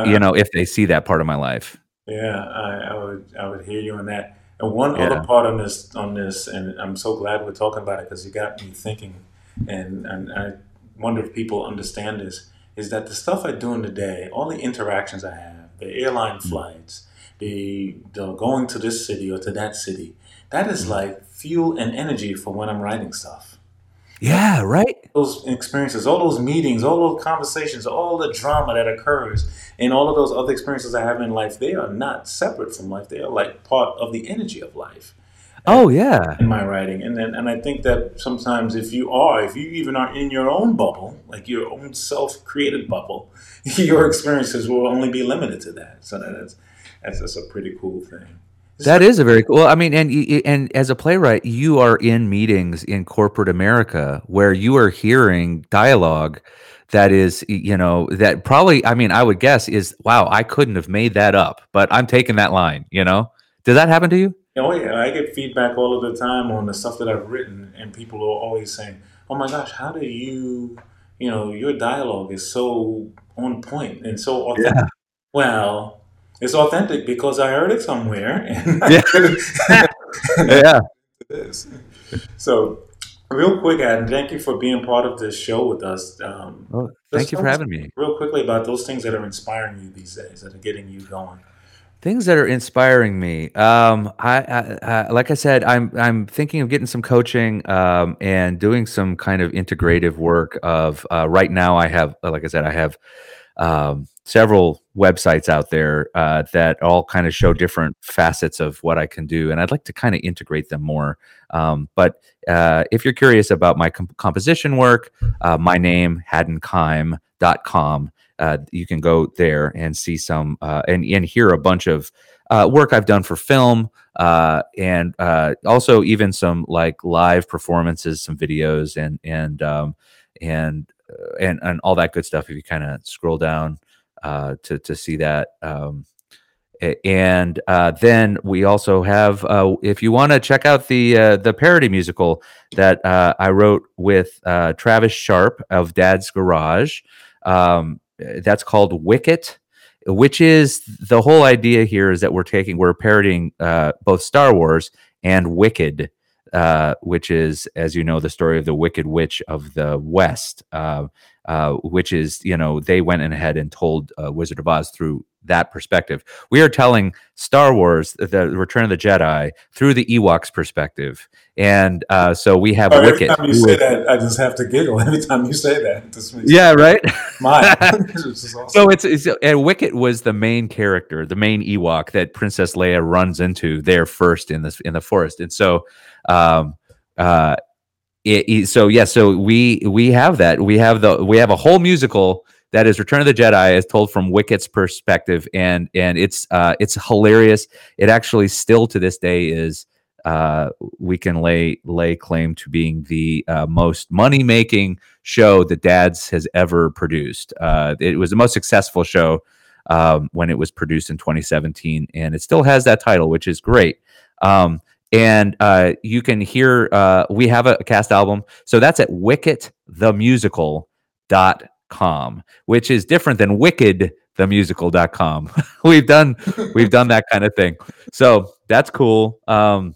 You uh, know, if they see that part of my life. yeah, I, I would I would hear you on that. And one other part on this on this, and I'm so glad we're talking about it because you got me thinking, and and I wonder if people understand this. Is that the stuff I do in the day, all the interactions I have, the airline Mm, flights, the the going to this city or to that city, that is mm. like fuel and energy for when I'm writing stuff. Yeah, right? those experiences, all those meetings, all those conversations, all the drama that occurs, and all of those other experiences I have in life, they are not separate from life. They are like part of the energy of life Oh, yeah. in my writing. And then, and I think that sometimes if you are, if you even are in your own bubble, like your own self-created bubble, your experiences will only be limited to that. So that's that's, that's a pretty cool thing. That is a very cool. I mean, and and as a playwright, you are in meetings in corporate America where you are hearing dialogue that is, you know, that probably. I mean, I would guess is wow. I couldn't have made that up, but I'm taking that line. You know, did that happen to you? Oh yeah, I get feedback all of the time on the stuff that I've written, and people are always saying, "Oh my gosh, how do you, you know, your dialogue is so on point and so authentic." Yeah. Well, it's authentic because I heard it somewhere, and Yeah. yeah. this. So, real quick, Haddon, thank you for being part of this show with us. Um, Well, thank you for having me. real quickly about those things that are inspiring you these days, that are getting you going. Things that are inspiring me. Um, I, I, I like I said, I'm I'm thinking of getting some coaching um, and doing some kind of integrative work. Of uh, right now, I have, like I said, I have um, several websites out there uh, that all kind of show different facets of what I can do, and I'd like to kind of integrate them more. Um, but uh, if you're curious about my comp- composition work, uh, my name haddon Uh, you can go there and see some uh, and and hear a bunch of uh, work I've done for film, uh, and also even some like live performances, some videos, and and um, and and and all that good stuff. If you kind of scroll down uh, to to see that. Um, and uh, then we also have, uh, if you want to check out the uh, the parody musical that uh, I wrote with uh, Travis Sharp of Dad's Garage, um, that's called Wicket, which is the whole idea here is that we're taking we're parodying uh, both Star Wars and Wicked, which is, as you know, the story of the Wicked Witch of the West uh, which is you know they went ahead and told uh, Wizard of Oz through that perspective. We are telling Star Wars, the Return of the Jedi, through the Ewoks perspective, and uh, so we have Wicket. Every time you say that, I just have to giggle. Every time you say that, yeah, right. Mine. awesome. So it's, it's and Wicket was the main character, the main Ewok that Princess Leia runs into there first in this in the forest, and so. Um, uh, it, it, so yeah, so we we have that. We have the we have a whole musical that is Return of the Jedi as told from Wicket's perspective, and and it's uh, it's hilarious. It actually still to this day is uh, we can lay lay claim to being the uh, most money making show that Dad's has ever produced. Uh, it was the most successful show um, when it was produced in 2017, and it still has that title, which is great. Um, and uh, you can hear uh, we have a cast album so that's at wicketthemusical.com which is different than wickedthemusical.com we've done we've done that kind of thing. So that's cool. Um,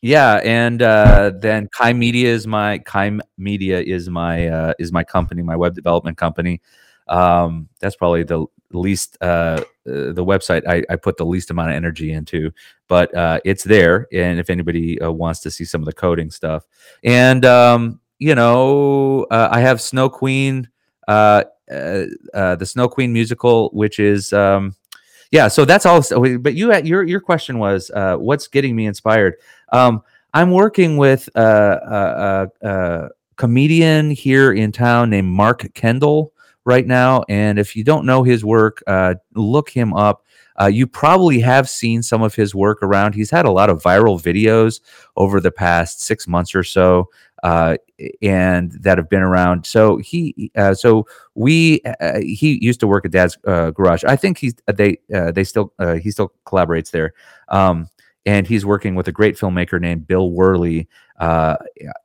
yeah and uh, then Kime Media is my Kime Media is my uh, is my company my web development company. Um, that's probably the least uh, uh, the website I, I, put the least amount of energy into, but uh, it's there. And if anybody uh, wants to see some of the coding stuff, and um, you know, uh, I have Snow Queen, uh, the Snow Queen musical, which is um, yeah. So that's all. But you, your your question was, what's getting me inspired? Um, I'm working with a, a, a comedian here in town named Mark Kendall right now. And if you don't know his work, uh, look him up. Uh, you probably have seen some of his work around. He's had a lot of viral videos over the past six months or so, uh, and that have been around. So he, uh, so we, uh, he used to work at Dad's uh, Garage. I think he's they they still he still collaborates there. Um, and he's working with a great filmmaker named Bill Worley. Uh,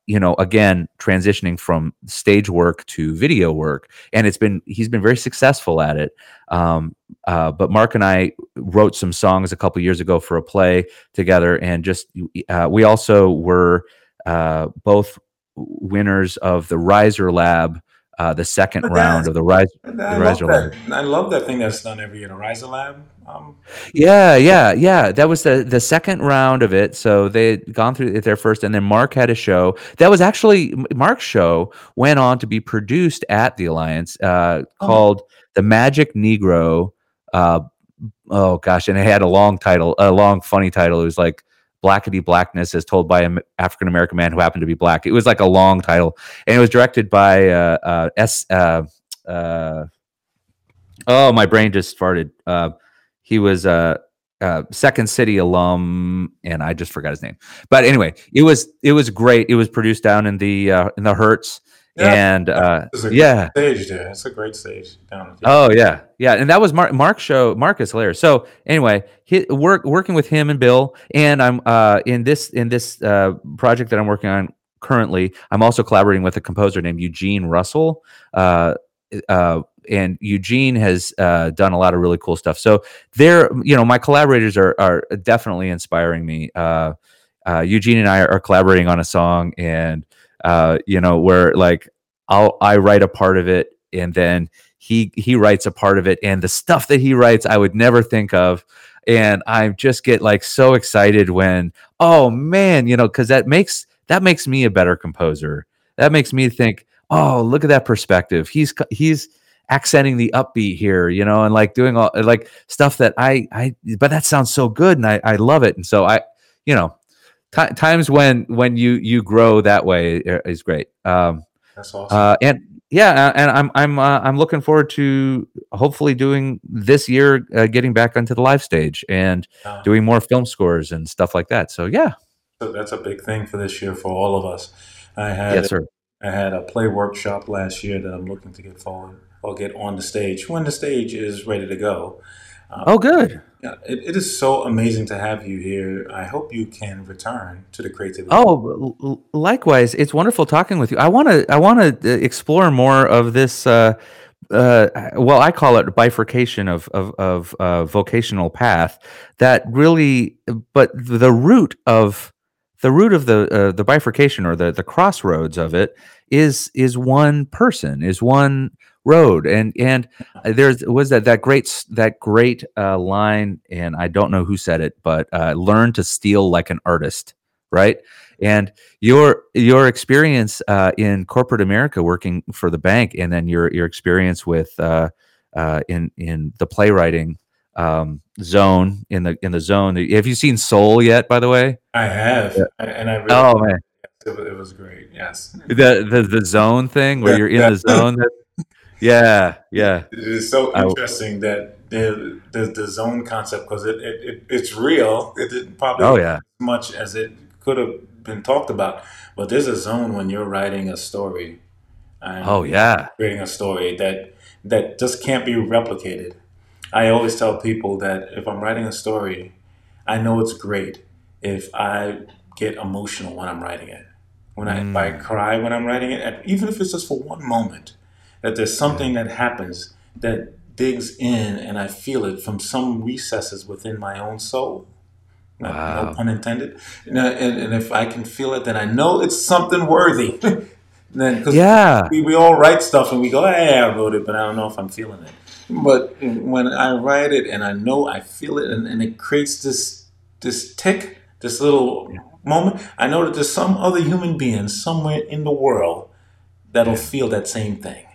you know, again, transitioning from stage work to video work, and it's been he's been very successful at it. Um, uh, but Mark and I wrote some songs a couple years ago for a play together, and just uh, we also were uh, both winners of the Reiser Lab uh, the second round of the Rise. The Reiser Lab. I love that thing that's done every year, the Reiser Lab. Um, yeah, yeah, yeah. That was the the second round of it. So they had gone through it there first, and then Mark had a show that was actually Mark's show went on to be produced at the Alliance, uh, oh. called the Magic Negro. Uh, oh gosh, and it had a long title, a long funny title. It was like Blackety Blackness as told by an African American man who happened to be black. It was like a long title, and it was directed by uh, uh, S. Uh, uh oh, my brain just farted. Uh, he was a Second City alum, and I just forgot his name. But anyway, it was it was great. It was produced down in the uh, in the Hertz yeah, and uh, yeah, stage there. It's a great stage down. Oh yeah, yeah, and that was Mark Mark's show. Marcus Hilarious. So anyway, he, work working with him and Bill, and I'm uh, in this in this uh, project that I'm working on currently. I'm also collaborating with a composer named Eugene Russell. Uh, uh, and Eugene has uh, done a lot of really cool stuff. So there, you know, my collaborators are are definitely inspiring me. Uh, uh, Eugene and I are, are collaborating on a song, and uh, you know, where like I'll I write a part of it and then he he writes a part of it and the stuff that he writes I would never think of and I just get like so excited when oh man, you know, cuz that makes that makes me a better composer. That makes me think, "Oh, look at that perspective. He's he's accenting the upbeat here, you know, and like doing all like stuff that I I but that sounds so good and I I love it. And so I, you know, t- times when when you you grow that way is great. Um That's awesome. uh and yeah, and I'm I'm uh, I'm looking forward to hopefully doing this year uh, getting back onto the live stage and Uh, doing more film scores and stuff like that. So yeah, so that's a big thing for this year for all of us. I had yes sir. I had a play workshop last year that I'm looking to get forward or get on the stage when the stage is ready to go. Uh, Oh good. yeah, it, it is so amazing to have you here. I hope you can return to the creativity. Oh, l- l- likewise. It's wonderful talking with you. I want to I want to explore more of this uh uh well, I call it bifurcation of of of uh vocational path that really but the root of the root of the uh, the bifurcation or the the crossroads of it is is one person, is one road and and there's was that that great that great uh line and I don't know who said it but uh learn to steal like an artist right and your your experience uh, in corporate America working for the bank, and then your your experience with uh, uh, in in the playwriting um, zone in the in the zone. Have you seen Soul yet? By the way, I have, Yeah. and I really oh man, it, was great. Yes, the the the zone thing where you're in the zone. That, yeah, yeah. it is so interesting that the the, the zone concept because it, it, it it's real. It didn't probably Oh yeah, as much as it could have been talked about, but there's a zone when you're writing a story. and oh yeah, creating a story that that just can't be replicated. I always tell people that if I'm writing a story, I know it's great if I get emotional when I'm writing it. When I if I Mm. cry when I'm writing it, even if it's just for one moment, that there's something that happens that digs in and I feel it from some recesses within my own soul. Wow. No pun intended. And, uh, and, and if I can feel it, then I know it's something worthy. then, yeah. we, we all write stuff and we go, hey, I wrote it, but I don't know if I'm feeling it. But when I write it and I know I feel it and, and it creates this this tick, this little moment, I know that there's some other human being somewhere in the world that'll feel that same thing.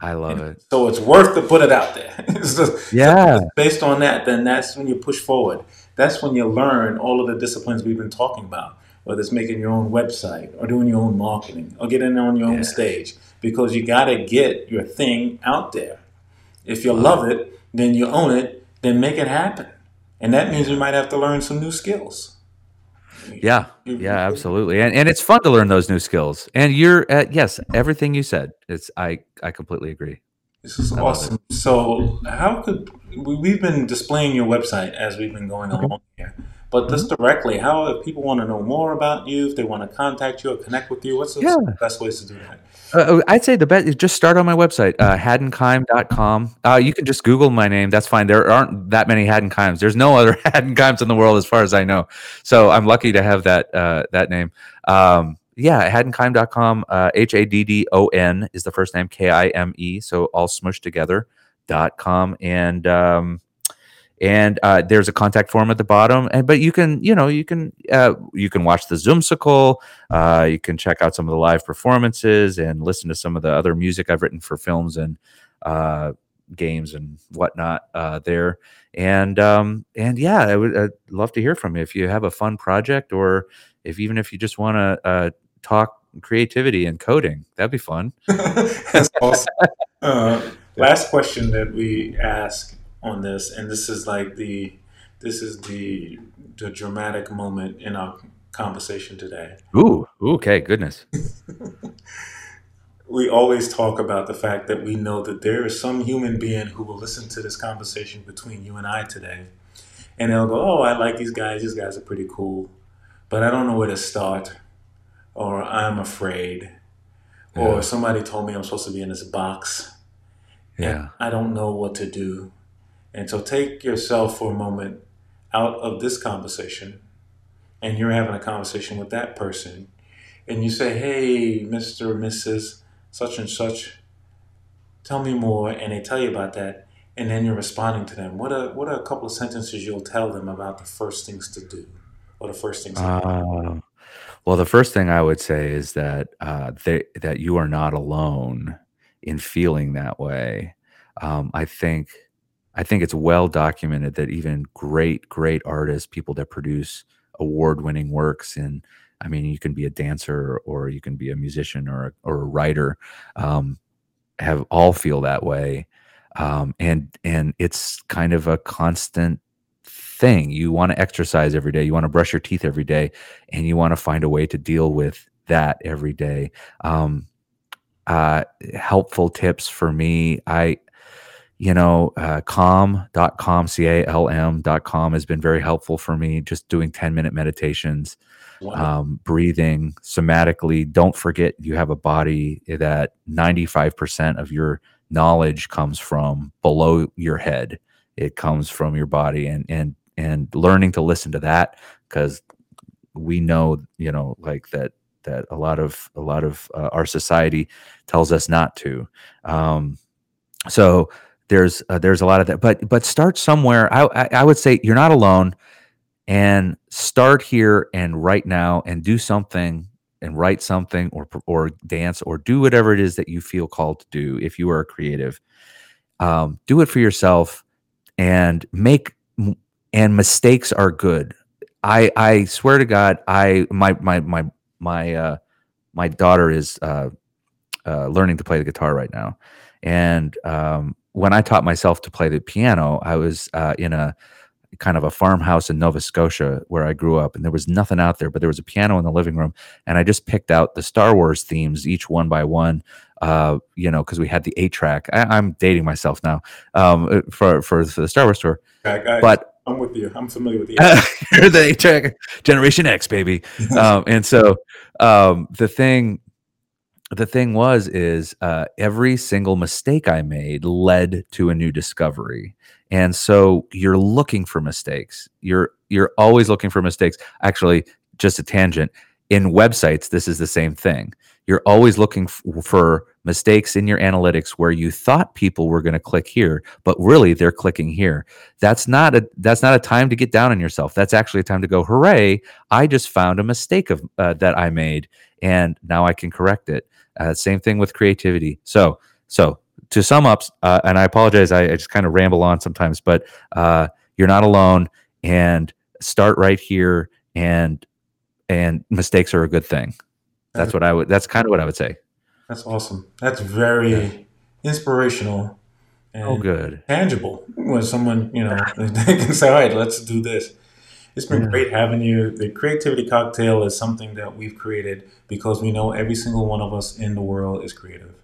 I love it. So it's worth to put it out there. Just- Yeah, based on that, then that's when you push forward. That's when you learn all of the disciplines we've been talking about, whether it's making your own website or doing your own marketing or getting on your own stage, because you got to get your thing out there. If you love it, then you own it, then make it happen. And that means you might have to learn some new skills. Yeah, yeah. Absolutely, and and it's fun to learn those new skills. And you're uh, yes, everything you said. It's I I completely agree. This is awesome. So, how could we, we've been displaying your website as we've been going along here, but just Mm-hmm. directly, how if people want to know more about you, if they want to contact you or connect with you, what's the Yeah. best ways to do that? Uh, I'd say the best is just start on my website, uh, haddonkime.com. Uh, you can just Google my name. That's fine. There aren't that many Haddon Kimes. There's no other Haddon Kimes in the world, as far as I know. So I'm lucky to have that uh, that name. Um, yeah, haddonkime.com. Uh, H A D D O N is the first name, K I M E. So all smushed together. Dot com and um, and uh, there's a contact form at the bottom. And but you can you know you can uh, you can watch the Zoomsical. Uh, you can check out some of the live performances and listen to some of the other music I've written for films and uh, games and whatnot uh, there. And um, and yeah, I would I'd love to hear from you if you have a fun project or if even if you just want to uh, talk creativity and coding, that'd be fun. That's awesome. Uh, last question that we ask on this, and this is like the this is the the dramatic moment in our conversation today. Ooh, okay, goodness. we always talk about the fact that we know that there is some human being who will listen to this conversation between you and I today, and they'll go, "Oh, I like these guys. These guys are pretty cool, but I don't know where to start, or I'm afraid, or somebody told me I'm supposed to be in this box, Yeah. I don't know what to do." And so, take yourself for a moment out of this conversation, and you're having a conversation with that person, and you say, "Hey, Mister, or Mrs." such and such. Tell me more, and they tell you about that, and then you're responding to them. What are what are a couple of sentences you'll tell them about the first things to do, or the first things? To do? Uh, well, the first thing I would say is that uh, they, that you are not alone in feeling that way. Um, I think I think it's well documented that even great great artists, people that produce award winning works and I mean, you can be a dancer or you can be a musician or a, or a writer. Um, have all feel that way, um, and and it's kind of a constant thing. You want to exercise every day. You want to brush your teeth every day, and you want to find a way to deal with that every day. Um, uh, helpful tips for me. I you know, uh, calm.com, C A L M.com has been very helpful for me. Just doing 10 minute meditations, um, breathing somatically. Don't forget you have a body that 95% of your knowledge comes from below your head. It comes from your body and, and, and learning to listen to that because we know, you know, like that, that a lot of, a lot of uh, our society tells us not to. Um, so, there's uh, there's a lot of that but but start somewhere. I, I, I would say you're not alone and start here and right now and do something and write something or or dance or do whatever it is that you feel called to do if you are a creative. Um, do it for yourself and make and mistakes are good. I i swear to god i my my my my uh my daughter is uh, uh learning to play the guitar right now. And um when I taught myself to play the piano, I was uh, in a kind of a farmhouse in Nova Scotia where I grew up, and there was nothing out there, but there was a piano in the living room, and I just picked out the Star Wars themes, each one by one. Uh, you know, because we had the eight track. I, am dating myself now um, uh, for, for, for the Star Wars tour, I, I, but I'm with you. I'm familiar with the you're the eight track Generation X baby, um, and so um, the thing the thing was is uh, every single mistake i made led to a new discovery. And so you're looking for mistakes. You're you're always looking for mistakes. Actually just a tangent in websites this is the same thing. You're always looking f- for mistakes in your analytics where you thought people were going to click here but really they're clicking here. That's not a that's not a time to get down on yourself. That's actually a time to go hooray i just found a mistake of uh, that i made and now i can correct it uh, same thing with creativity. So, so to sum up, uh, and I apologize, I, I, just kind of ramble on sometimes, but uh, you're not alone, and start right here, and and mistakes are a good thing. That's what I would. That's kind of what I would say. That's awesome. That's very yeah. inspirational. oh, good. Tangible when someone you know they can say, "All right, let's do this." It's been yeah. great having you. The Creativity Cocktail is something that we've created because we know every single one of us in the world is creative.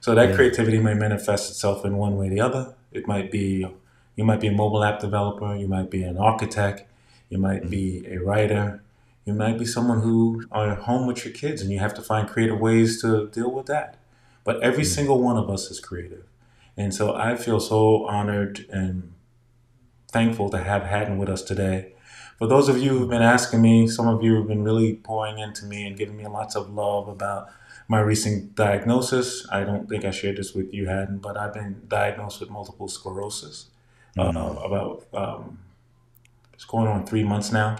So that yeah. creativity may manifest itself in one way or the other. It might be you might be a mobile app developer, you might be an architect, you might mm-hmm. be a writer, you might be someone who are home with your kids and you have to find creative ways to deal with that. But every mm-hmm. single one of us is creative. And so I feel so honored and thankful to have Haddon with us today for those of you who've been asking me, some of you have been really pouring into me and giving me lots of love about my recent diagnosis. I don't think I shared this with you, Haddon, but I've been diagnosed with multiple sclerosis mm-hmm. uh, about um, it's going on three months now.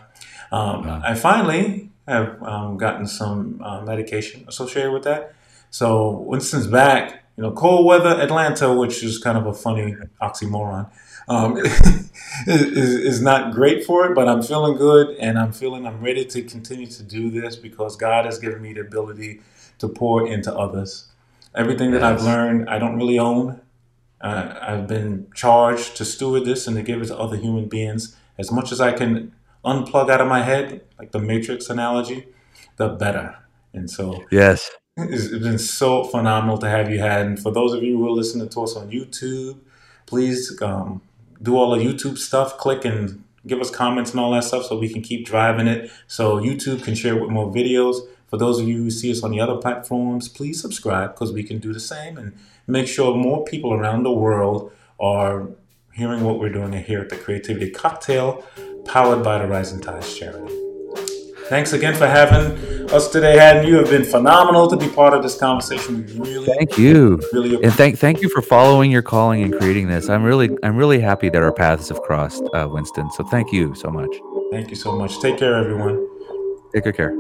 Um, wow. I finally have um, gotten some uh, medication associated with that. So Winston's back. You know, cold weather Atlanta, which is kind of a funny oxymoron um, is, is not great for it, but I'm feeling good and I'm feeling I'm ready to continue to do this because God has given me the ability to pour into others. Everything that I've learned, I don't really own. Uh, I've been charged to steward this and to give it to other human beings. As much as I can unplug out of my head, like the Matrix analogy, the better. And so, yes, it's been so phenomenal to have you had. And for those of you who are listening to us on YouTube, please um, do all the YouTube stuff, click and give us comments and all that stuff so we can keep driving it. So YouTube can share with more videos. For those of you who see us on the other platforms, please subscribe because we can do the same and make sure more people around the world are hearing what we're doing here at the Creativity Cocktail, powered by the Rising Tides Charity. Thanks again for having us today, Haddon. You have been phenomenal to be part of this conversation. Really, thank you. Really, and thank thank you for following your calling and creating this. I'm really I'm really happy that our paths have crossed, uh, Winston. So thank you so much. Thank you so much. Take care, everyone. Take good care.